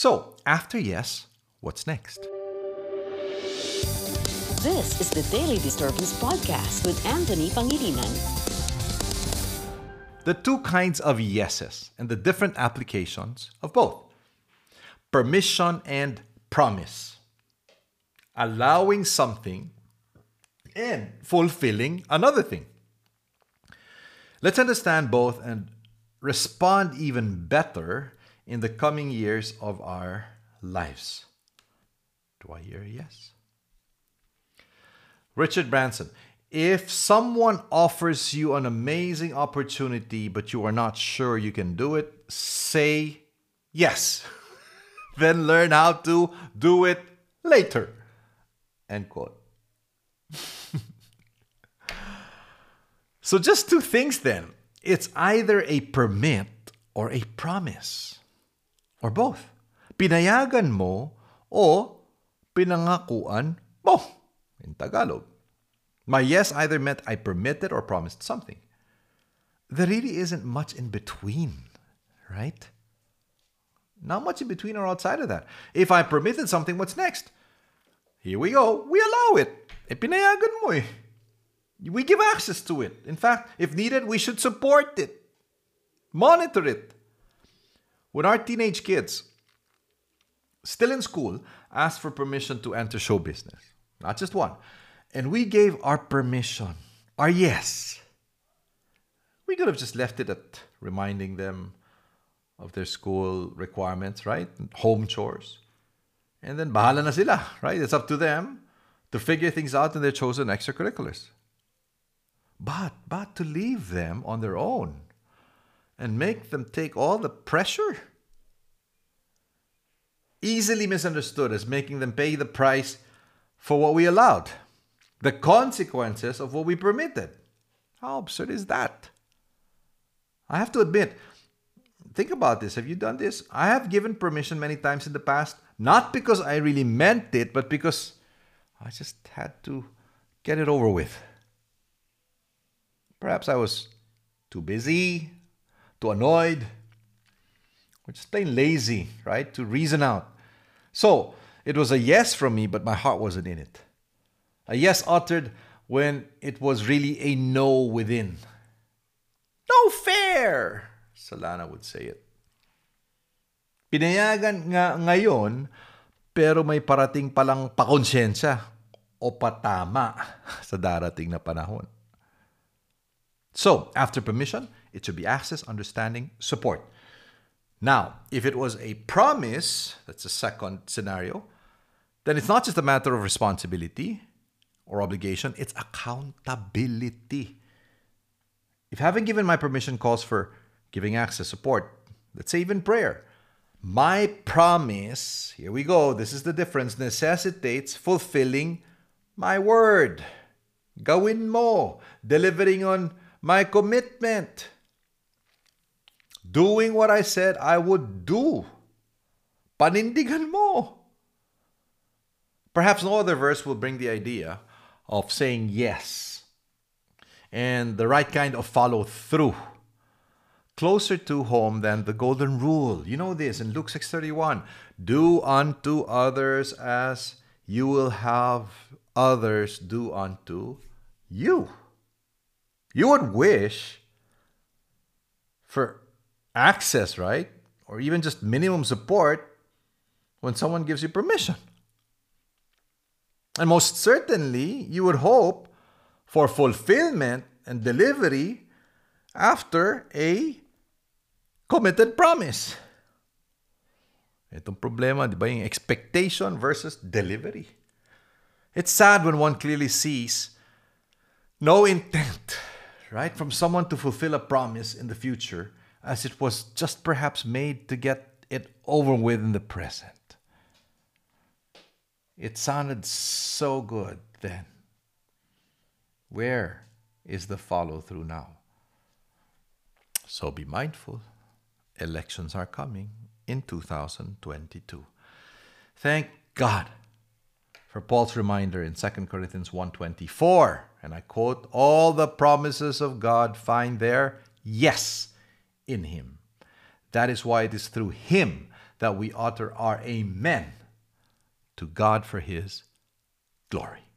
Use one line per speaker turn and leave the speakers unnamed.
So, after yes, what's next?
This is the Daily Disturbance Podcast with Anthony Pangilinan.
The two kinds of yeses and the different applications of both permission and promise. Allowing something and fulfilling another thing. Let's understand both and respond even better in the coming years of our lives. Do I hear yes? Richard Branson, if someone offers you an amazing opportunity but you are not sure you can do it, say yes. then learn how to do it later. End quote. so, just two things then. It's either a permit or a promise. Or both. Pinayagan mo o pinangakuan mo in Tagalog. My yes either meant I permitted or promised something. There really isn't much in between, right? Not much in between or outside of that. If I permitted something, what's next? Here we go. We allow it. E pinayagan mo eh. We give access to it. In fact, if needed, we should support it. Monitor it. When our teenage kids, still in school, asked for permission to enter show business, not just one, and we gave our permission, our yes, we could have just left it at reminding them of their school requirements, right? Home chores. And then bahala na sila, right? It's up to them to figure things out in their chosen extracurriculars. But, but to leave them on their own and make them take all the pressure? Easily misunderstood as making them pay the price for what we allowed, the consequences of what we permitted. How absurd is that? I have to admit, think about this. Have you done this? I have given permission many times in the past, not because I really meant it, but because I just had to get it over with. Perhaps I was too busy, too annoyed, or just plain lazy, right? To reason out. So it was a yes from me, but my heart wasn't in it. A yes uttered when it was really a no within. No fair, Salana would say it. Pinayagan nga ngayon, pero may parating palang pakonsensya o patama sa darating na panahon. So, after permission, it should be access, understanding, support. Now, if it was a promise, that's the second scenario, then it's not just a matter of responsibility or obligation, it's accountability. If having given my permission calls for giving access, support, let's say even prayer, my promise, here we go, this is the difference, necessitates fulfilling my word. Gawin mo, delivering on my commitment. Doing what I said I would do. Panindigan mo. Perhaps no other verse will bring the idea of saying yes and the right kind of follow through closer to home than the golden rule. You know this in Luke 6:31, do unto others as you will have others do unto you. You would wish for access, right? Or even just minimum support when someone gives you permission. And most certainly, you would hope for fulfillment and delivery after a committed promise. Itong problema, di ba, yung expectation versus delivery. It's sad when one clearly sees no intent right? From someone to fulfill a promise in the future as it was just perhaps made to get it over with in the present. It sounded so good then. Where is the follow through now? So be mindful. Elections are coming in 2022. Thank God for Paul's reminder in 2 Corinthians 1:24, and I quote, "All the promises of God find their yes in him. That is why it is through him that we utter our amen to God for his glory.